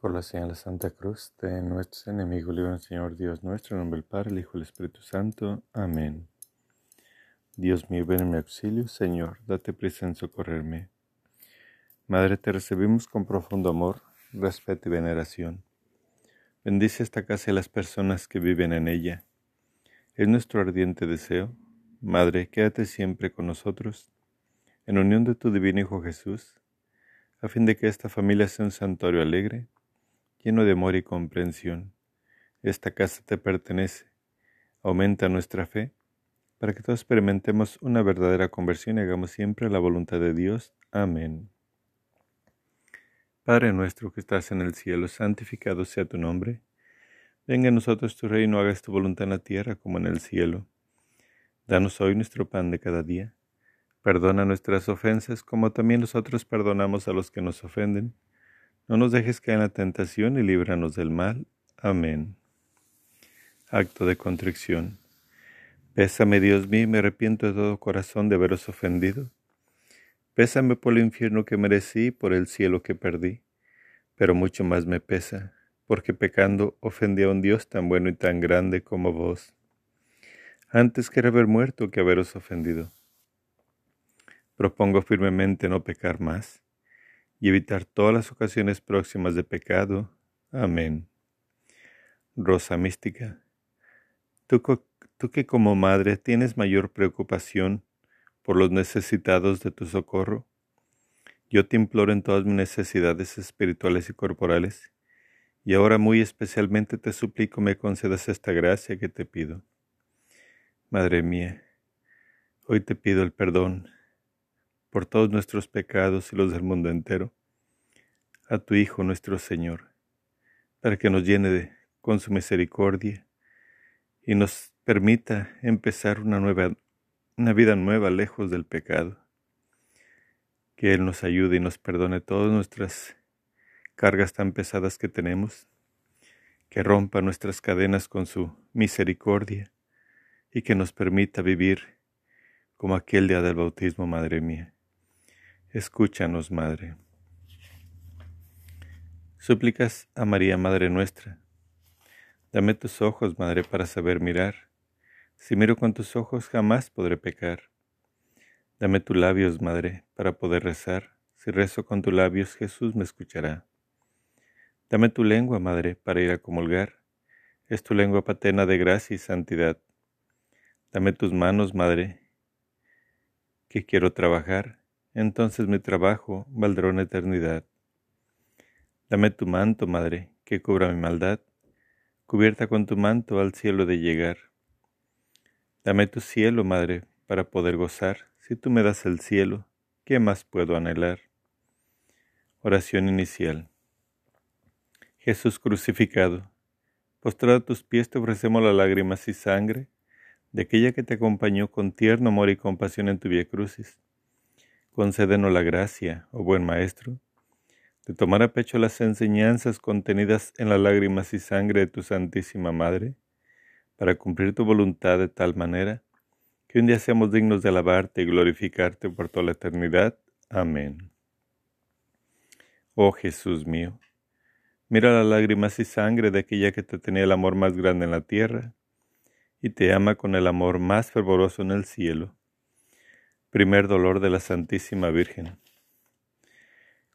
Por la señal de Santa Cruz de nuestros enemigos, libre Señor Dios nuestro, en nombre del Padre, el Hijo y el Espíritu Santo. Amén. Dios mío, ven en mi auxilio, Señor, date prisa en socorrerme. Madre, te recibimos con profundo amor, respeto y veneración. Bendice esta casa y las personas que viven en ella. Es nuestro ardiente deseo. Madre, quédate siempre con nosotros, en unión de tu divino Hijo Jesús, a fin de que esta familia sea un santuario alegre lleno de amor y comprensión. Esta casa te pertenece. Aumenta nuestra fe para que todos experimentemos una verdadera conversión y hagamos siempre la voluntad de Dios. Amén. Padre nuestro que estás en el cielo, santificado sea tu nombre. Venga a nosotros tu reino, hagas tu voluntad en la tierra como en el cielo. Danos hoy nuestro pan de cada día. Perdona nuestras ofensas como también nosotros perdonamos a los que nos ofenden no nos dejes caer en la tentación y líbranos del mal. Amén. Acto de contrición. Pésame, Dios mío, me arrepiento de todo corazón de haberos ofendido. Pésame por el infierno que merecí y por el cielo que perdí. Pero mucho más me pesa, porque pecando ofendí a un Dios tan bueno y tan grande como vos. Antes que haber muerto que haberos ofendido. Propongo firmemente no pecar más y evitar todas las ocasiones próximas de pecado. Amén. Rosa mística, tú, que como madre tienes mayor preocupación por los necesitados de tu socorro, yo te imploro en todas mis necesidades espirituales y corporales, y ahora muy especialmente te suplico me concedas esta gracia que te pido. Madre mía, hoy te pido el perdón por todos nuestros pecados y los del mundo entero, a tu Hijo nuestro Señor, para que nos llene de, con su misericordia y nos permita empezar una nueva una vida nueva lejos del pecado. Que Él nos ayude y nos perdone todas nuestras cargas tan pesadas que tenemos, que rompa nuestras cadenas con su misericordia y que nos permita vivir como aquel día del bautismo, Madre mía. Escúchanos, Madre. Súplicas a María, Madre nuestra. Dame tus ojos, Madre, para saber mirar. Si miro con tus ojos jamás podré pecar. Dame tus labios, Madre, para poder rezar. Si rezo con tus labios, Jesús me escuchará. Dame tu lengua, Madre, para ir a comulgar. Es tu lengua paterna de gracia y santidad. Dame tus manos, Madre, que quiero trabajar entonces mi trabajo valdrá una eternidad. Dame tu manto, Madre, que cubra mi maldad, cubierta con tu manto al cielo de llegar. Dame tu cielo, Madre, para poder gozar. Si tú me das el cielo, ¿qué más puedo anhelar? Oración inicial. Jesús crucificado, postrado a tus pies te ofrecemos las lágrimas y sangre de aquella que te acompañó con tierno amor y compasión en tu vía crucis concédenos la gracia, oh buen Maestro, de tomar a pecho las enseñanzas contenidas en las lágrimas y sangre de tu Santísima Madre, para cumplir tu voluntad de tal manera que un día seamos dignos de alabarte y glorificarte por toda la eternidad. Amén. Oh Jesús mío, mira las lágrimas y sangre de aquella que te tenía el amor más grande en la tierra y te ama con el amor más fervoroso en el cielo Primer dolor de la Santísima Virgen.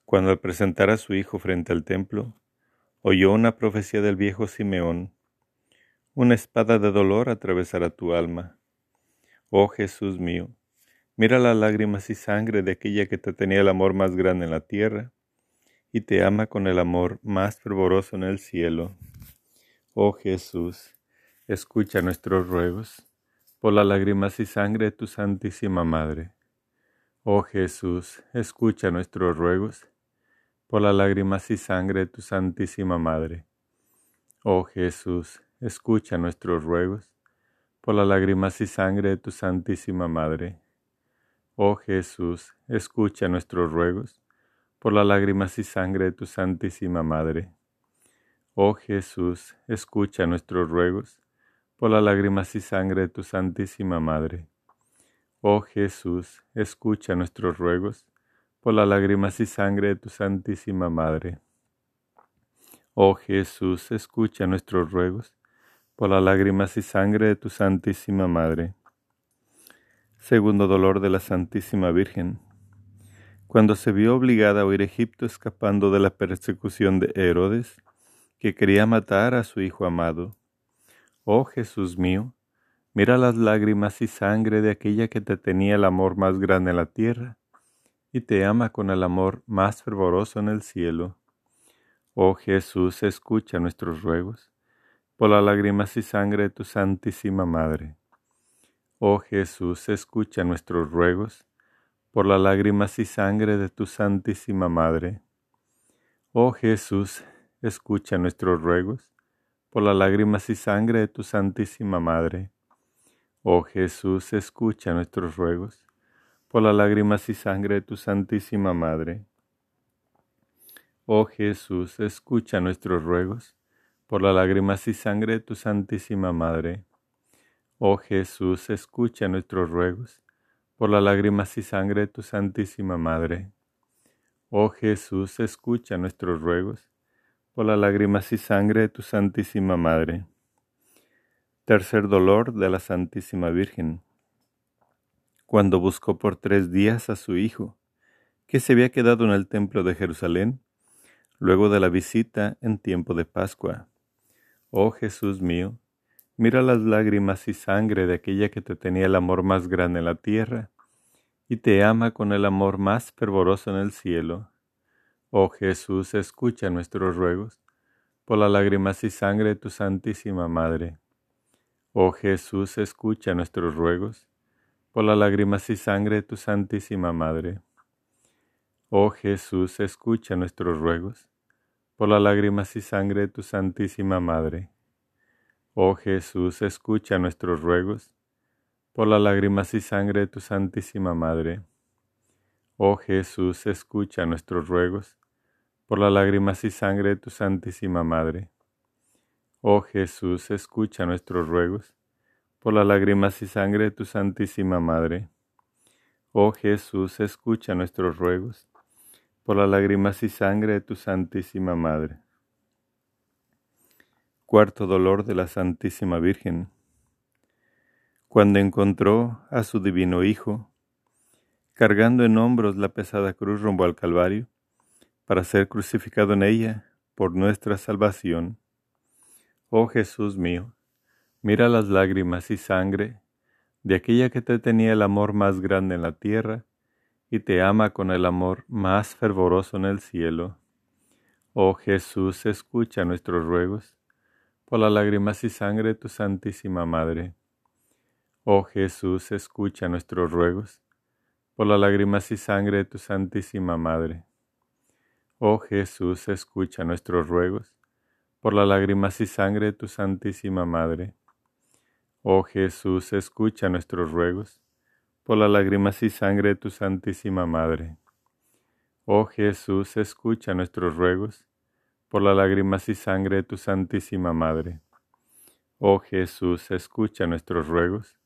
Cuando al presentar a su hijo frente al templo, oyó una profecía del viejo Simeón. Una espada de dolor atravesará tu alma. Oh Jesús mío, mira las lágrimas y sangre de aquella que te tenía el amor más grande en la tierra y te ama con el amor más fervoroso en el cielo. Oh Jesús, escucha nuestros ruegos por las lágrimas y sangre de tu Santísima Madre. Oh Jesús, escucha nuestros ruegos, por las lágrimas y sangre de tu Santísima Madre. Oh Jesús, escucha nuestros ruegos, por las lágrimas y sangre de tu Santísima Madre. Oh Jesús, escucha nuestros ruegos, por las lágrimas y sangre de tu Santísima Madre. Oh Jesús, escucha nuestros ruegos, por las lágrimas y sangre de tu Santísima Madre. Oh Jesús, escucha nuestros ruegos, por las lágrimas y sangre de tu Santísima Madre. Oh Jesús, escucha nuestros ruegos por las lágrimas y sangre de tu Santísima Madre. Segundo dolor de la Santísima Virgen. Cuando se vio obligada a huir a Egipto escapando de la persecución de Herodes, que quería matar a su Hijo amado. Oh Jesús mío, mira las lágrimas y sangre de aquella que te tenía el amor más grande en la tierra y te ama con el amor más fervoroso en el cielo. Oh Jesús, escucha nuestros ruegos por las lágrimas y sangre de tu Santísima Madre. Oh Jesús, escucha nuestros ruegos por las lágrimas y sangre de tu Santísima Madre. Oh Jesús, escucha nuestros ruegos por las lágrimas y sangre de tu Santísima Madre. Oh Jesús, escucha nuestros ruegos por las lágrimas y sangre de tu Santísima Madre. Oh Jesús, escucha nuestros ruegos por las lágrimas y sangre de tu Santísima Madre. Oh Jesús, escucha nuestros ruegos por las lágrimas y sangre de tu Santísima Madre. Oh Jesús, escucha nuestros ruegos por las lágrimas y sangre de tu Santísima Madre. Tercer dolor de la Santísima Virgen. Cuando buscó por tres días a su Hijo, que se había quedado en el templo de Jerusalén, luego de la visita en tiempo de Pascua. Oh Jesús mío, mira las lágrimas y sangre de aquella que te tenía el amor más grande en la tierra y te ama con el amor más fervoroso en el cielo. Oh Jesús, escucha nuestros ruegos por las lágrimas y sangre de tu Santísima Madre. Oh Jesús, escucha nuestros ruegos por las lágrimas y sangre de tu Santísima Madre. Oh Jesús, escucha nuestros ruegos por las lágrimas y sangre de tu Santísima Madre. Oh Jesús, escucha nuestros ruegos, por las lágrimas y sangre de tu Santísima Madre. Oh Jesús, escucha nuestros ruegos, por las lágrimas y sangre de tu Santísima Madre. Oh Jesús, escucha nuestros ruegos, por las lágrimas y sangre de tu Santísima Madre. Oh Jesús, escucha nuestros ruegos, por las lágrimas y sangre de tu Santísima Madre. Cuarto dolor de la Santísima Virgen. Cuando encontró a su divino Hijo, cargando en hombros la pesada cruz rumbo al Calvario, para ser crucificado en ella por nuestra salvación. Oh Jesús mío, mira las lágrimas y sangre de aquella que te tenía el amor más grande en la tierra, y te ama con el amor más fervoroso en el cielo. Oh Jesús, escucha nuestros ruegos por las lágrimas y sangre de tu Santísima Madre. Oh Jesús, escucha nuestros ruegos por las lágrimas y sangre de tu Santísima Madre. Oh Jesús, escucha nuestros ruegos por las lágrimas y sangre de tu Santísima Madre. Oh Jesús, escucha nuestros ruegos por las lágrimas y sangre de tu Santísima Madre. Oh Jesús, escucha nuestros ruegos, por las lágrimas y sangre de tu Santísima Madre. Oh Jesús, escucha nuestros ruegos,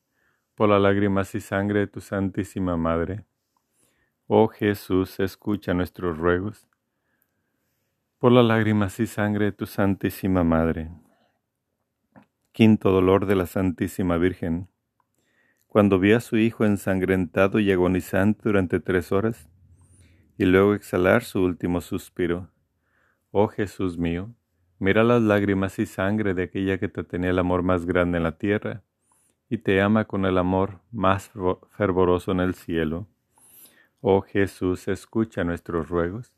por las lágrimas y sangre de tu Santísima Madre. Oh Jesús, escucha nuestros ruegos, por las lágrimas y sangre de tu Santísima Madre. Quinto dolor de la Santísima Virgen cuando vi a su hijo ensangrentado y agonizante durante tres horas, y luego exhalar su último suspiro. Oh Jesús mío, mira las lágrimas y sangre de aquella que te tenía el amor más grande en la tierra, y te ama con el amor más fervoroso en el cielo. Oh Jesús, escucha nuestros ruegos,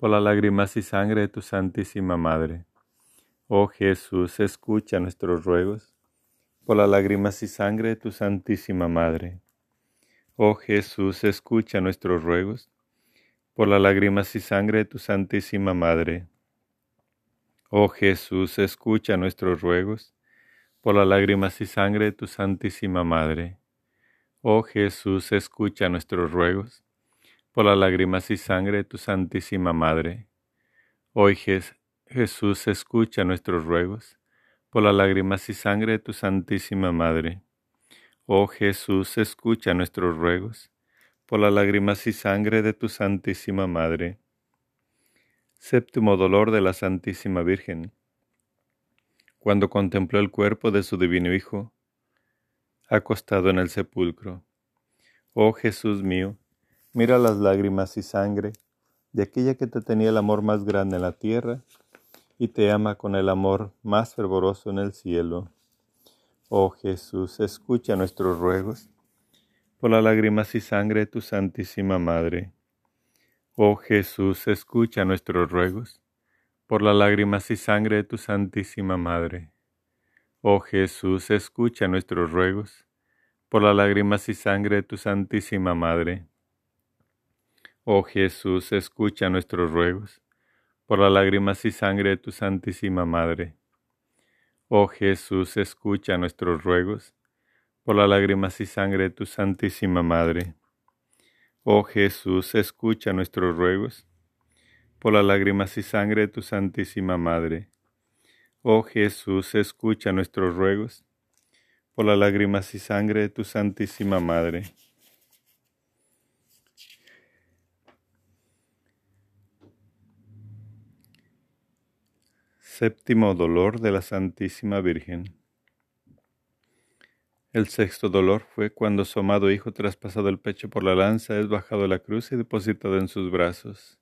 por las lágrimas y sangre de tu Santísima Madre. Oh Jesús, escucha nuestros ruegos, por las lágrimas y sangre de tu Santísima Madre. Oh Jesús, escucha nuestros ruegos, por las lágrimas y sangre de tu Santísima Madre. Oh Jesús, escucha nuestros ruegos, por las lágrimas y sangre de tu Santísima Madre. Oh Jesús, escucha nuestros ruegos, por las lágrimas y sangre de tu Santísima Madre. Hoy Jesús, escucha nuestros ruegos, por las lágrimas y sangre de tu Santísima Madre. Oh Jesús, escucha nuestros ruegos, por las lágrimas y sangre de tu Santísima Madre. Séptimo dolor de la Santísima Virgen. Cuando contempló el cuerpo de su divino Hijo, acostado en el sepulcro. Oh Jesús mío, mira las lágrimas y sangre de aquella que te tenía el amor más grande en la tierra y te ama con el amor más fervoroso en el cielo. Oh Jesús, escucha nuestros ruegos por las lágrimas y sangre de tu Santísima Madre Oh Jesús, escucha nuestros ruegos por las lágrimas y sangre de tu Santísima Madre. Oh Jesús, escucha nuestros ruegos por las lágrimas y sangre de tu Santísima Madre. Oh Jesús, escucha nuestros ruegos por las lágrimas y sangre de tu Santísima Madre. Oh Jesús, escucha nuestros ruegos por las lágrimas y sangre de tu Santísima Madre. Oh Jesús, escucha nuestros ruegos por las lágrimas y sangre de tu Santísima Madre. Oh Jesús, escucha nuestros ruegos por las lágrimas y sangre de tu Santísima Madre. Séptimo dolor de la Santísima Virgen. El sexto dolor fue cuando su amado Hijo, traspasado el pecho por la lanza, es bajado la cruz y depositado en sus brazos.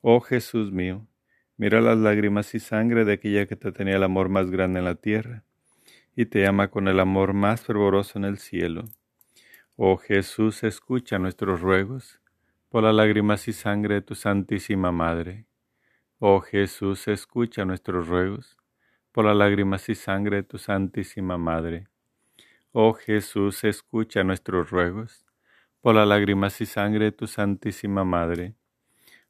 Oh Jesús mío, mira las lágrimas y sangre de aquella que te tenía el amor más grande en la tierra, y te ama con el amor más fervoroso en el cielo. Oh Jesús, escucha nuestros ruegos por las lágrimas y sangre de tu Santísima Madre. Oh Jesús, escucha nuestros ruegos por las lágrimas y sangre de tu Santísima Madre. Oh Jesús, escucha nuestros ruegos por las lágrimas y sangre de tu Santísima Madre.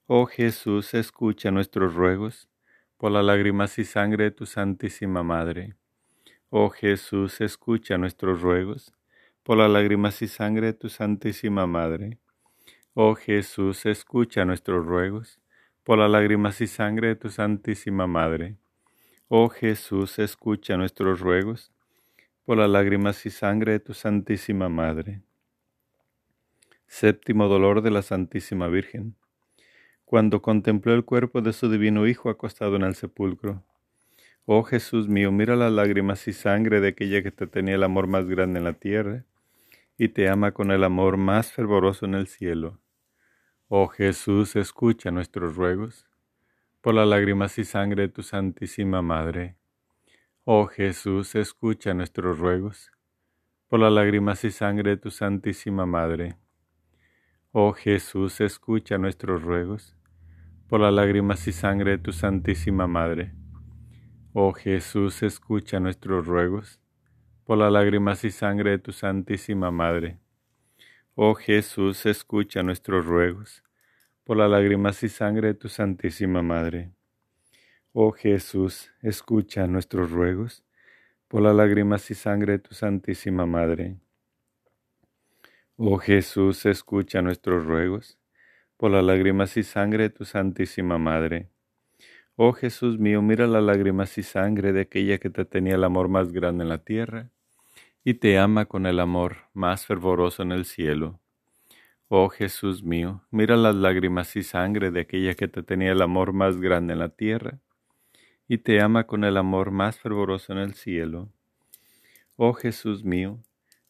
Oh Jesús, escucha nuestros ruegos por las lágrimas y sangre de tu Santísima Madre. Oh Jesús, escucha nuestros ruegos por las lágrimas y sangre de tu Santísima Madre. Oh Jesús, escucha nuestros ruegos por las lágrimas y sangre de tu Santísima Madre. Oh Jesús, escucha nuestros ruegos por las lágrimas y sangre de tu Santísima Madre. Séptimo dolor de la Santísima Virgen. Cuando contempló el cuerpo de su divino Hijo acostado en el sepulcro. Oh Jesús mío, mira las lágrimas y sangre de aquella que te tenía el amor más grande en la tierra y te ama con el amor más fervoroso en el cielo. Oh Jesús, escucha nuestros ruegos por las lágrimas y sangre de tu Santísima Madre. Oh Jesús, escucha nuestros ruegos por las lágrimas y sangre de tu Santísima Madre. Oh Jesús, escucha nuestros ruegos por las lágrimas y sangre de tu Santísima Madre. Oh Jesús, escucha nuestros ruegos por las lágrimas y sangre de tu Santísima Madre. Oh Jesús, escucha nuestros ruegos por las lágrimas y sangre de tu Santísima Madre. Oh Jesús, escucha nuestros ruegos por las lágrimas y sangre de tu Santísima Madre. Oh Jesús, escucha nuestros ruegos por las lágrimas y sangre de tu Santísima Madre. Oh Jesús mío, mira las lágrimas y sangre de aquella que te tenía el amor más grande en la tierra y te ama con el amor más fervoroso en el cielo. Oh Jesús mío, mira las lágrimas y sangre de aquella que te tenía el amor más grande en la tierra y te ama con el amor más fervoroso en el cielo. Oh Jesús mío,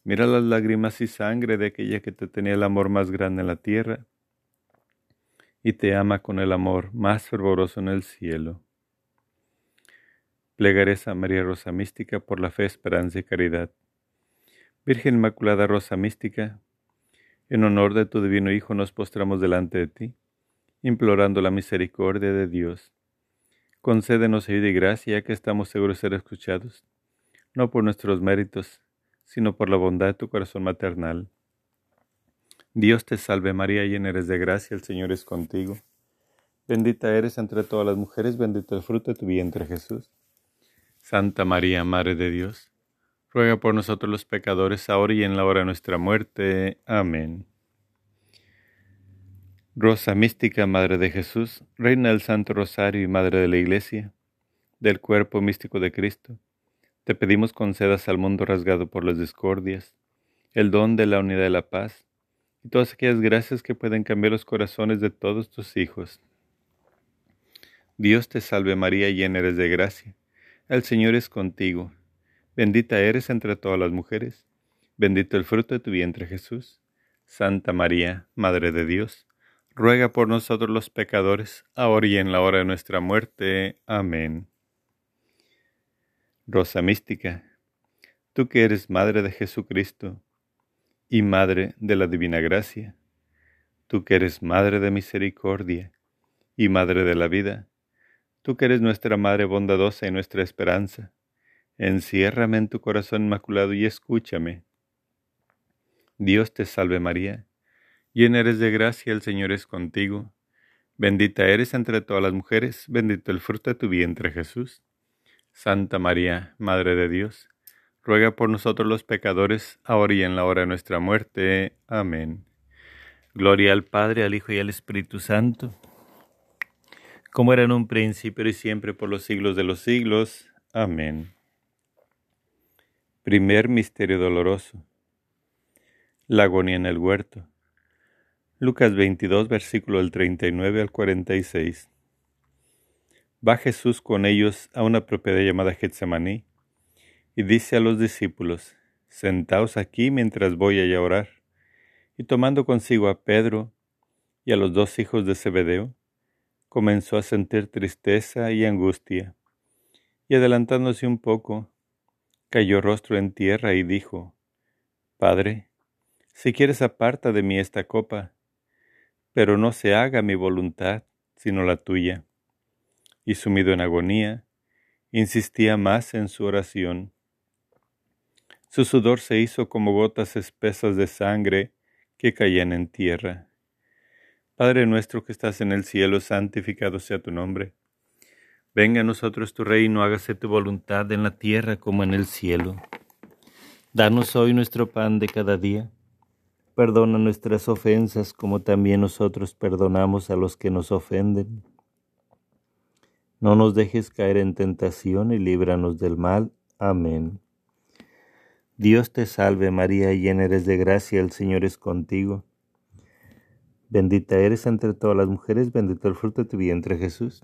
mira las lágrimas y sangre de aquella que te tenía el amor más grande en la tierra y te ama con el amor más fervoroso en el cielo. Plegarés a María Rosa Mística por la fe, esperanza y caridad. Virgen Inmaculada Rosa Mística, en honor de tu divino Hijo nos postramos delante de ti, implorando la misericordia de Dios Concédenos ayuda y gracia, ya que estamos seguros de ser escuchados, no por nuestros méritos, sino por la bondad de tu corazón maternal. Dios te salve María, llena eres de gracia, el Señor es contigo. Bendita eres entre todas las mujeres, bendito el fruto de tu vientre Jesús. Santa María, Madre de Dios, ruega por nosotros los pecadores, ahora y en la hora de nuestra muerte. Amén. Rosa mística, Madre de Jesús, Reina del Santo Rosario y Madre de la Iglesia, del cuerpo místico de Cristo, te pedimos concedas al mundo rasgado por las discordias, el don de la unidad de la paz, y todas aquellas gracias que pueden cambiar los corazones de todos tus hijos. Dios te salve María, llena eres de gracia. El Señor es contigo. Bendita eres entre todas las mujeres. Bendito el fruto de tu vientre Jesús. Santa María, Madre de Dios, ruega por nosotros los pecadores, ahora y en la hora de nuestra muerte. Amén. Rosa mística, tú que eres Madre de Jesucristo y Madre de la Divina Gracia, tú que eres Madre de Misericordia y Madre de la Vida, Tú que eres nuestra Madre bondadosa y nuestra esperanza, enciérrame en tu corazón inmaculado y escúchame. Dios te salve María, llena eres de gracia, el Señor es contigo. Bendita eres entre todas las mujeres, bendito el fruto de tu vientre Jesús. Santa María, Madre de Dios, ruega por nosotros los pecadores, ahora y en la hora de nuestra muerte. Amén. Gloria al Padre, al Hijo y al Espíritu Santo como era en un principio y siempre por los siglos de los siglos. Amén. Primer Misterio Doloroso. La agonía en el huerto. Lucas 22, versículo del 39 al 46. Va Jesús con ellos a una propiedad llamada Getsemaní y dice a los discípulos, Sentaos aquí mientras voy a orar. Y tomando consigo a Pedro y a los dos hijos de Zebedeo, comenzó a sentir tristeza y angustia, y adelantándose un poco, cayó rostro en tierra y dijo, Padre, si quieres aparta de mí esta copa, pero no se haga mi voluntad, sino la tuya. Y sumido en agonía, insistía más en su oración. Su sudor se hizo como gotas espesas de sangre que caían en tierra. Padre nuestro que estás en el cielo, santificado sea tu nombre. Venga a nosotros tu reino, hágase tu voluntad en la tierra como en el cielo. Danos hoy nuestro pan de cada día. Perdona nuestras ofensas como también nosotros perdonamos a los que nos ofenden. No nos dejes caer en tentación y líbranos del mal. Amén. Dios te salve María, llena eres de gracia, el Señor es contigo. Bendita eres entre todas las mujeres, bendito el fruto de tu vientre Jesús.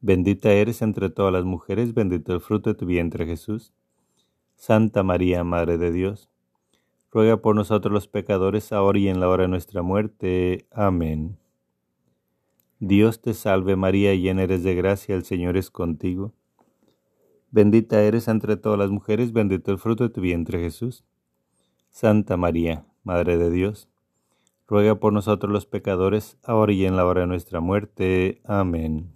Bendita eres entre todas las mujeres, bendito el fruto de tu vientre Jesús. Santa María, Madre de Dios, ruega por nosotros los pecadores, ahora y en la hora de nuestra muerte. Amén. Dios te salve María, llena eres de gracia, el Señor es contigo. Bendita eres entre todas las mujeres, bendito el fruto de tu vientre Jesús. Santa María, Madre de Dios, ruega por nosotros los pecadores, ahora y en la hora de nuestra muerte. Amén.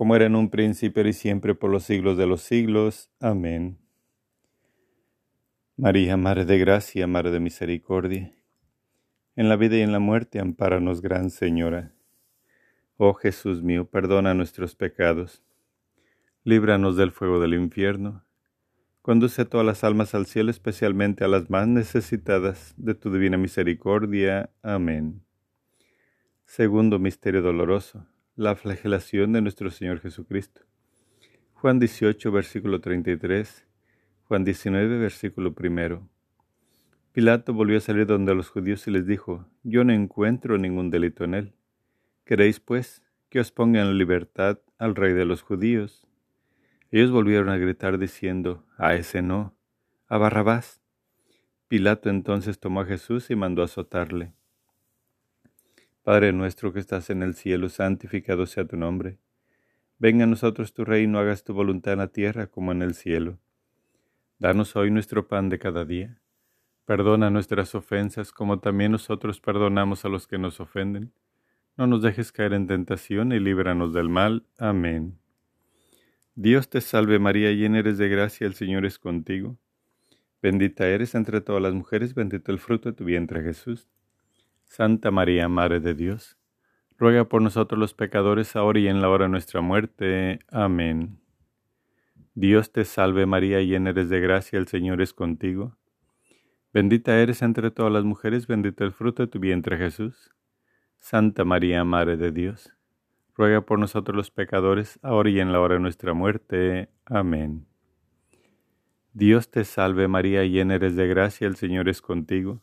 como era en un principio y siempre por los siglos de los siglos. Amén. María, Madre de Gracia, Madre de Misericordia, en la vida y en la muerte, ampáranos, Gran Señora. Oh Jesús mío, perdona nuestros pecados, líbranos del fuego del infierno, conduce a todas las almas al cielo, especialmente a las más necesitadas de tu divina misericordia. Amén. Segundo Misterio Doloroso, la flagelación de nuestro Señor Jesucristo. Juan 18, versículo 33, Juan 19, versículo primero. Pilato volvió a salir donde los judíos y les dijo, Yo no encuentro ningún delito en él. ¿Queréis, pues, que os pongan en libertad al rey de los judíos? Ellos volvieron a gritar diciendo, A ese no, a Barrabás. Pilato entonces tomó a Jesús y mandó azotarle. Padre nuestro que estás en el cielo, santificado sea tu nombre. Venga a nosotros tu reino, hagas tu voluntad en la tierra como en el cielo. Danos hoy nuestro pan de cada día Perdona nuestras ofensas como también nosotros perdonamos a los que nos ofenden. No nos dejes caer en tentación y líbranos del mal. Amén. Dios te salve María, llena eres de gracia, el Señor es contigo. Bendita eres entre todas las mujeres, bendito el fruto de tu vientre Jesús. Santa María, Madre de Dios, ruega por nosotros los pecadores, ahora y en la hora de nuestra muerte. Amén. Dios te salve María, llena eres de gracia, el Señor es contigo. Bendita eres entre todas las mujeres, bendito el fruto de tu vientre Jesús. Santa María, Madre de Dios, ruega por nosotros los pecadores, ahora y en la hora de nuestra muerte. Amén. Dios te salve María, llena eres de gracia, el Señor es contigo.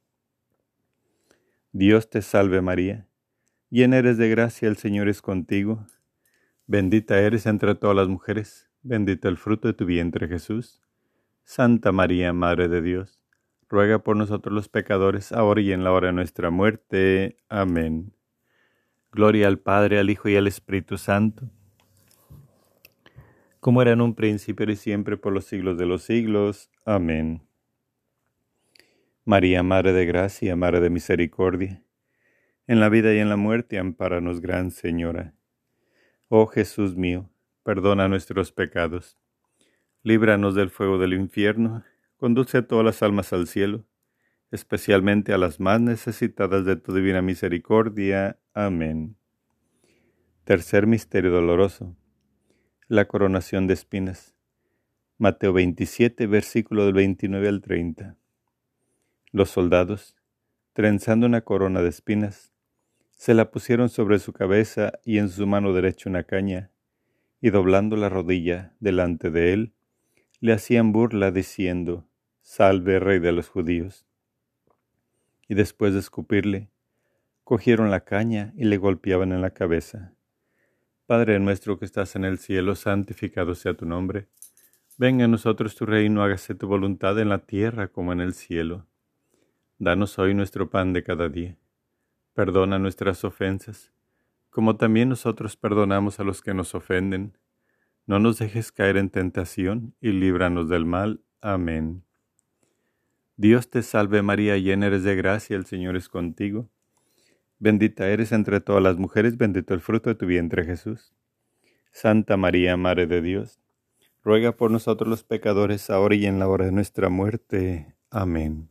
Dios te salve María, llena eres de gracia, el Señor es contigo. Bendita eres entre todas las mujeres, bendito el fruto de tu vientre Jesús. Santa María, Madre de Dios ruega por nosotros los pecadores, ahora y en la hora de nuestra muerte. Amén. Gloria al Padre, al Hijo y al Espíritu Santo, como era en un principio y siempre por los siglos de los siglos. Amén. María, Madre de Gracia, Madre de Misericordia, en la vida y en la muerte, amparanos, Gran Señora. Oh Jesús mío, perdona nuestros pecados, líbranos del fuego del infierno, conduce a todas las almas al cielo, especialmente a las más necesitadas de tu divina misericordia. Amén. Tercer misterio doloroso. La coronación de espinas. Mateo 27, versículo del 29 al 30. Los soldados, trenzando una corona de espinas, se la pusieron sobre su cabeza y en su mano derecha una caña, y doblando la rodilla delante de él, le hacían burla diciendo, Salve, rey de los judíos. Y después de escupirle, cogieron la caña y le golpeaban en la cabeza. Padre nuestro que estás en el cielo, santificado sea tu nombre. Venga a nosotros tu reino, hágase tu voluntad en la tierra como en el cielo. Danos hoy nuestro pan de cada día. Perdona nuestras ofensas, como también nosotros perdonamos a los que nos ofenden. No nos dejes caer en tentación y líbranos del mal. Amén. Dios te salve María, llena eres de gracia, el Señor es contigo. Bendita eres entre todas las mujeres, bendito el fruto de tu vientre Jesús. Santa María, Madre de Dios, ruega por nosotros los pecadores, ahora y en la hora de nuestra muerte. Amén.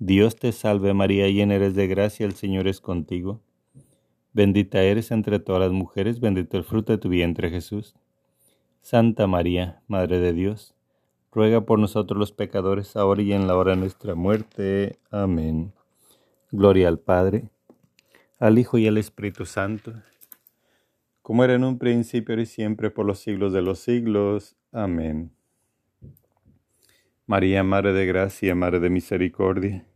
Dios te salve María, llena eres de gracia, el Señor es contigo. Bendita eres entre todas las mujeres, bendito el fruto de tu vientre Jesús. Santa María, Madre de Dios, ruega por nosotros los pecadores, ahora y en la hora de nuestra muerte. Amén. Gloria al Padre, al Hijo y al Espíritu Santo, como era en un principio y siempre por los siglos de los siglos. Amén. María, Madre de Gracia, Madre de Misericordia,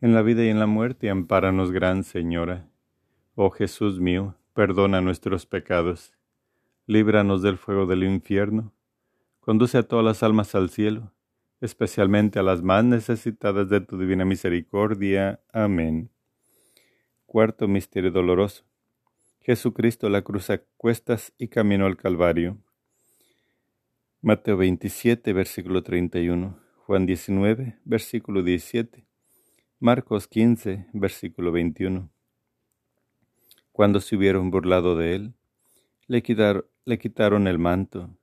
en la vida y en la muerte, ampáranos, Gran Señora. Oh Jesús mío, perdona nuestros pecados, líbranos del fuego del infierno, conduce a todas las almas al cielo especialmente a las más necesitadas de tu divina misericordia. Amén. Cuarto Misterio Doloroso. Jesucristo la cruz a cuestas y caminó al Calvario. Mateo 27, versículo 31. Juan 19, versículo 17. Marcos 15, versículo 21. Cuando se hubieron burlado de él, le, le quitaron el manto,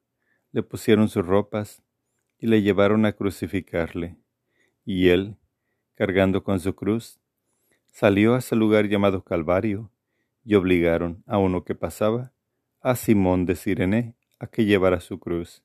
le pusieron sus ropas y le llevaron a crucificarle. Y él, cargando con su cruz, Salió hasta el lugar llamado Calvario y obligaron a uno que pasaba, a Simón de Sirene, a que llevara su cruz.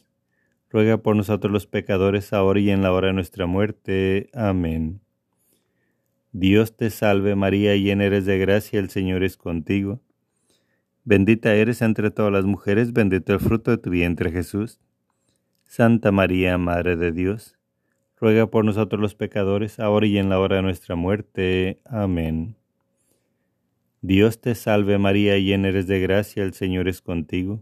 ruega por nosotros los pecadores, ahora y en la hora de nuestra muerte. Amén. Dios te salve María, llena eres de gracia, el Señor es contigo. Bendita eres entre todas las mujeres, bendito el fruto de tu vientre Jesús. Santa María, Madre de Dios, ruega por nosotros los pecadores, ahora y en la hora de nuestra muerte. Amén. Dios te salve María, llena eres de gracia, el Señor es contigo.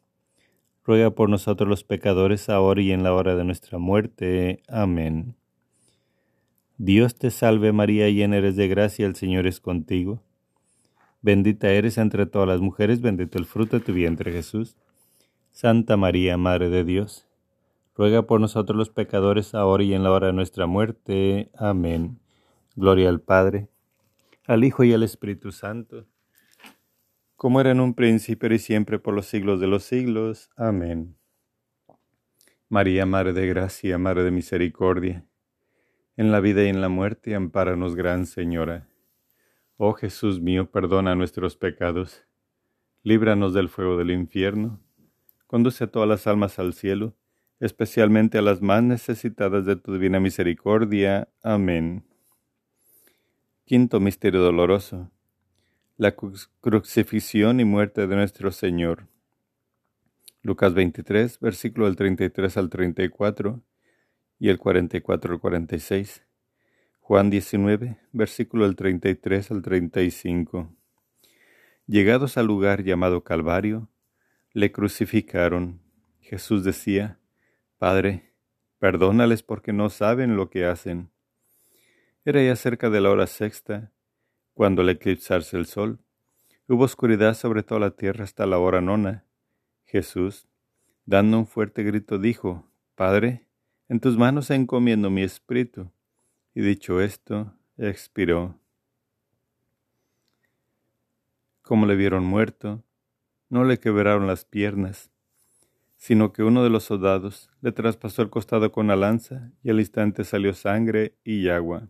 ruega por nosotros los pecadores, ahora y en la hora de nuestra muerte. Amén. Dios te salve María, llena eres de gracia, el Señor es contigo. Bendita eres entre todas las mujeres, bendito el fruto de tu vientre Jesús. Santa María, Madre de Dios, ruega por nosotros los pecadores, ahora y en la hora de nuestra muerte. Amén. Gloria al Padre, al Hijo y al Espíritu Santo, como era en un principio y siempre por los siglos de los siglos. Amén. María, Madre de Gracia, Madre de Misericordia, en la vida y en la muerte, ampáranos, Gran Señora. Oh Jesús mío, perdona nuestros pecados, líbranos del fuego del infierno, conduce a todas las almas al cielo, especialmente a las más necesitadas de tu divina misericordia. Amén. Quinto Misterio Doloroso. La crucifixión y muerte de nuestro Señor. Lucas 23, versículo del 33 al 34 y el 44 al 46. Juan 19, versículo del 33 al 35. Llegados al lugar llamado Calvario, le crucificaron. Jesús decía, Padre, perdónales porque no saben lo que hacen. Era ya cerca de la hora sexta, cuando al eclipsarse el sol, hubo oscuridad sobre toda la tierra hasta la hora nona. Jesús, dando un fuerte grito, dijo, Padre, en tus manos encomiendo mi espíritu. Y dicho esto, expiró. Como le vieron muerto, no le quebraron las piernas, sino que uno de los soldados le traspasó el costado con la lanza y al instante salió sangre y agua.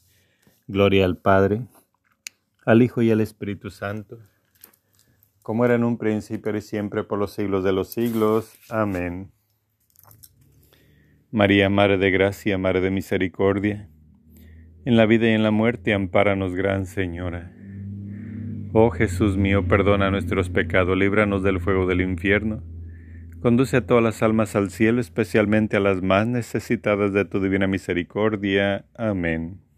Gloria al Padre, al Hijo y al Espíritu Santo, como era en un principio y siempre por los siglos de los siglos. Amén. María, Madre de Gracia, Madre de Misericordia, en la vida y en la muerte, ampáranos, Gran Señora. Oh Jesús mío, perdona nuestros pecados, líbranos del fuego del infierno. Conduce a todas las almas al cielo, especialmente a las más necesitadas de tu divina misericordia. Amén.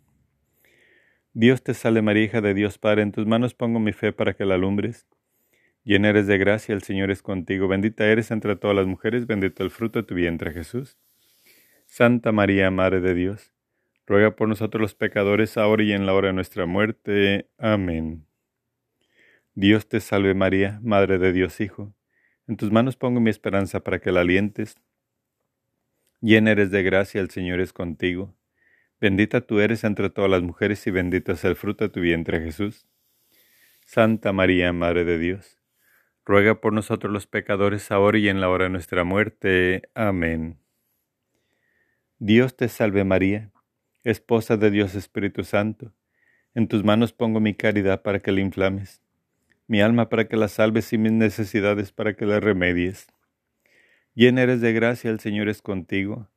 Dios te salve María, hija de Dios Padre, en tus manos pongo mi fe para que la alumbres. Llena eres de gracia, el Señor es contigo, bendita eres entre todas las mujeres, bendito el fruto de tu vientre Jesús. Santa María, Madre de Dios, ruega por nosotros los pecadores, ahora y en la hora de nuestra muerte. Amén. Dios te salve María, Madre de Dios Hijo, en tus manos pongo mi esperanza para que la alientes. Llena eres de gracia, el Señor es contigo. Bendita tú eres entre todas las mujeres y bendito es el fruto de tu vientre Jesús. Santa María, Madre de Dios, ruega por nosotros los pecadores ahora y en la hora de nuestra muerte. Amén. Dios te salve María, esposa de Dios Espíritu Santo. En tus manos pongo mi caridad para que la inflames, mi alma para que la salves y mis necesidades para que la remedies. Llena eres de gracia, el Señor es contigo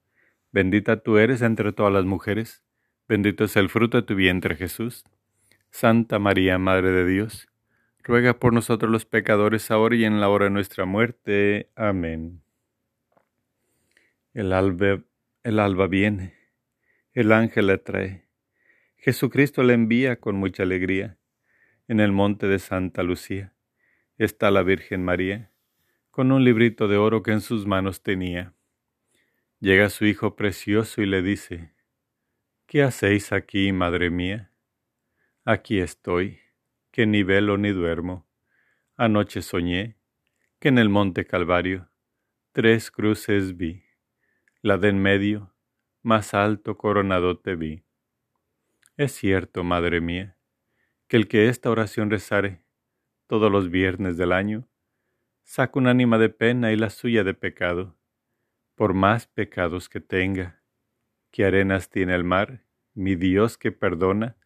Bendita tú eres entre todas las mujeres, bendito es el fruto de tu vientre Jesús. Santa María, Madre de Dios, ruega por nosotros los pecadores ahora y en la hora de nuestra muerte. Amén. El, alba viene, el ángel la trae. Jesucristo la envía con mucha alegría. En el monte de Santa Lucía está la Virgen María, con un librito de oro que en sus manos tenía. Llega su hijo precioso y le dice, ¿Qué hacéis aquí, madre mía? Aquí estoy, que ni velo ni duermo. Anoche soñé que en el monte Calvario tres cruces vi la de en medio, más alto coronado te vi. Es cierto, madre mía, que el que esta oración rezare todos los viernes del año, saca un ánima de pena y la suya de pecado, por más pecados que tenga, que arenas tiene el mar, mi Dios que perdona,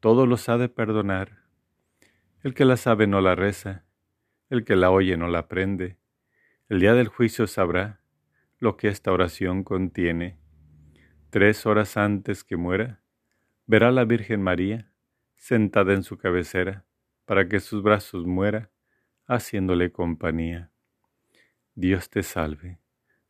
todo los ha de perdonar. El que la sabe no la reza, el que la oye no la aprende, el día del juicio sabrá lo que esta oración contiene. Tres horas antes que muera, verá la Virgen María sentada en su cabecera, para que sus brazos muera, haciéndole compañía. Dios te salve,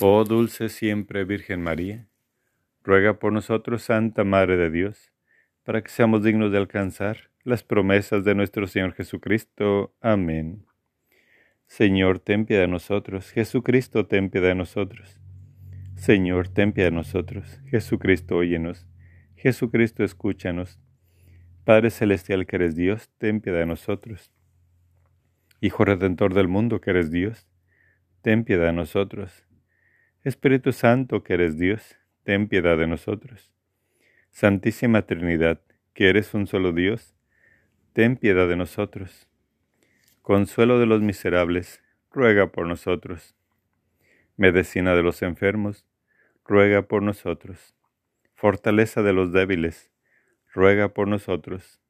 Oh dulce siempre Virgen María, ruega por nosotros, Santa Madre de Dios, para que seamos dignos de alcanzar las promesas de nuestro Señor Jesucristo. Amén. Señor, ten piedad de nosotros. Jesucristo, ten piedad de nosotros. Señor, ten piedad de nosotros. Jesucristo, óyenos. Jesucristo, escúchanos. Padre Celestial que eres Dios, ten piedad de nosotros. Hijo Redentor del mundo que eres Dios, ten piedad de nosotros. Espíritu Santo que eres Dios, ten piedad de nosotros. Santísima Trinidad, que eres un solo Dios, ten piedad de nosotros. Consuelo de los miserables, ruega por nosotros. Medicina de los enfermos, ruega por nosotros. Fortaleza de los débiles, ruega por nosotros.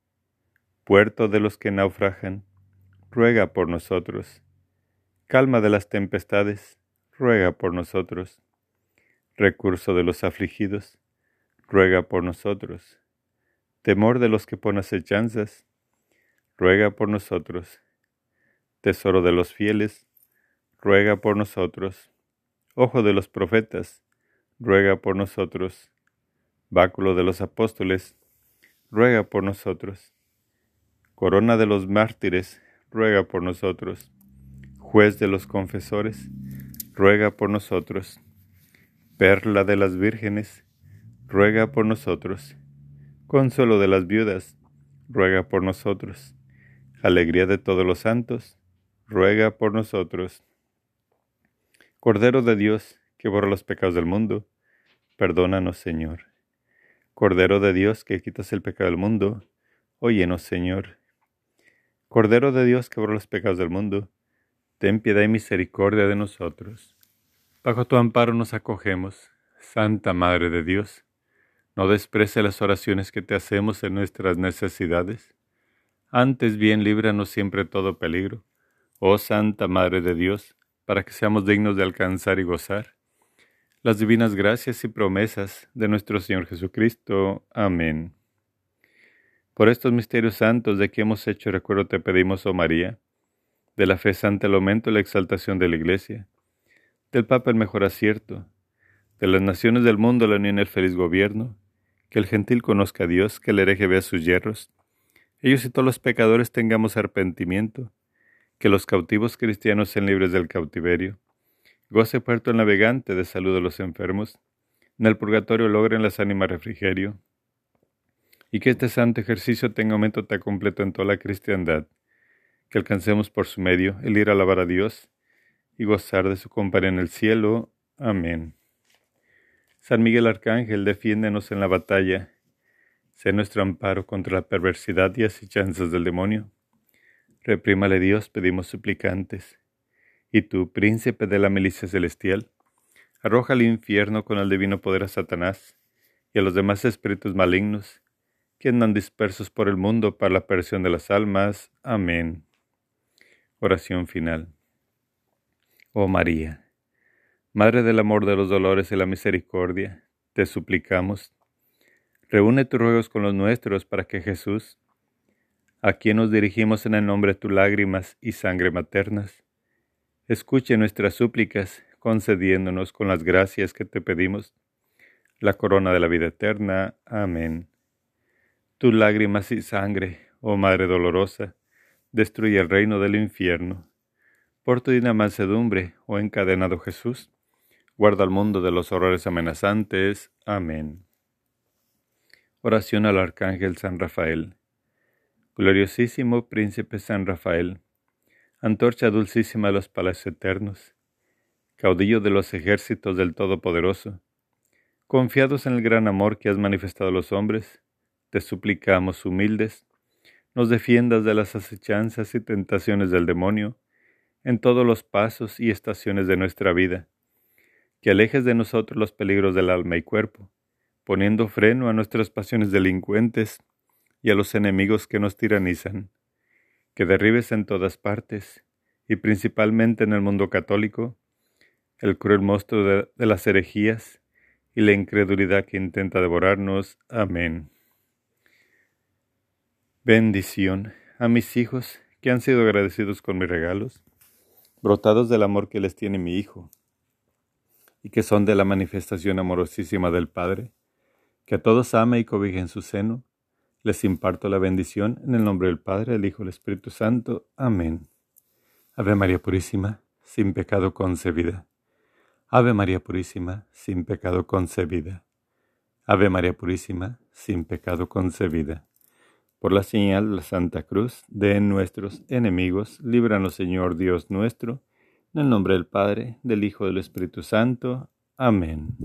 Puerto de los que naufragan, ruega por nosotros. Calma de las tempestades, ruega por nosotros. Recurso de los afligidos, ruega por nosotros. Temor de los que ponen acechanzas, ruega por nosotros. Tesoro de los fieles, ruega por nosotros. Ojo de los profetas, ruega por nosotros. Báculo de los apóstoles, ruega por nosotros. Corona de los mártires, ruega por nosotros. Juez de los confesores, ruega por nosotros. Perla de las vírgenes, ruega por nosotros. Consuelo de las viudas, ruega por nosotros. Alegría de todos los santos, ruega por nosotros. Cordero de Dios, que borra los pecados del mundo, perdónanos, Señor. Cordero de Dios, que quitas el pecado del mundo, óyenos, Señor. Cordero de Dios, que borra los pecados del mundo, ten piedad y misericordia de nosotros. Bajo tu amparo nos acogemos, Santa Madre de Dios. No desprece las oraciones que te hacemos en nuestras necesidades. Antes bien líbranos siempre todo peligro. Oh Santa Madre de Dios, para que seamos dignos de alcanzar y gozar las divinas gracias y promesas de nuestro Señor Jesucristo. Amén. Por estos misterios santos de que hemos hecho recuerdo te pedimos, oh María, de la fe santa el aumento y la exaltación de la Iglesia, del Papa el mejor acierto, de las naciones del mundo la unión y el feliz gobierno, que el gentil conozca a Dios, que el hereje vea sus hierros, ellos y todos los pecadores tengamos arrepentimiento, que los cautivos cristianos sean libres del cautiverio, goce puerto el navegante de salud de los enfermos, en el purgatorio logren las ánimas refrigerio, y que este santo ejercicio tenga aumento tan completo en toda la cristiandad, que alcancemos por su medio el ir a alabar a Dios y gozar de su compañía en el cielo. Amén. San Miguel Arcángel, defiéndenos en la batalla, sé nuestro amparo contra la perversidad y asechanzas del demonio. Reprímale Dios, pedimos suplicantes y tú, príncipe de la milicia celestial, arroja al infierno con el divino poder a Satanás y a los demás espíritus malignos que andan dispersos por el mundo para la perdición de las almas. Amén. Oración final. Oh María, Madre del amor de los dolores y la misericordia, te suplicamos, reúne tus ruegos con los nuestros para que Jesús, a quien nos dirigimos en el nombre de tus lágrimas y sangre maternas, escuche nuestras súplicas concediéndonos con las gracias que te pedimos la corona de la vida eterna. Amén. Tus lágrimas y sangre, oh Madre dolorosa, destruye el reino del infierno. Por tu mansedumbre, oh encadenado Jesús, guarda al mundo de los horrores amenazantes. Amén. Oración al Arcángel San Rafael. Gloriosísimo Príncipe San Rafael, antorcha dulcísima de los palacios eternos, caudillo de los ejércitos del Todopoderoso, confiados en el gran amor que has manifestado a los hombres, te suplicamos humildes, nos defiendas de las acechanzas y tentaciones del demonio en todos los pasos y estaciones de nuestra vida, que alejes de nosotros los peligros del alma y cuerpo, poniendo freno a nuestras pasiones delincuentes y a los enemigos que nos tiranizan, que derribes en todas partes, y principalmente en el mundo católico, el cruel monstruo de, las herejías y la incredulidad que intenta devorarnos. Amén. Bendición a mis hijos que han sido agradecidos con mis regalos, brotados del amor que les tiene mi Hijo, y que son de la manifestación amorosísima del Padre, que a todos ama y cobija en su seno, les imparto la bendición en el nombre del Padre, del Hijo y del Espíritu Santo. Amén. Ave María Purísima, sin pecado concebida. Ave María Purísima, sin pecado concebida. Ave María Purísima, sin pecado concebida. Por la señal de la Santa Cruz de nuestros enemigos, líbranos Señor Dios nuestro, en el nombre del Padre, del Hijo y del Espíritu Santo. Amén.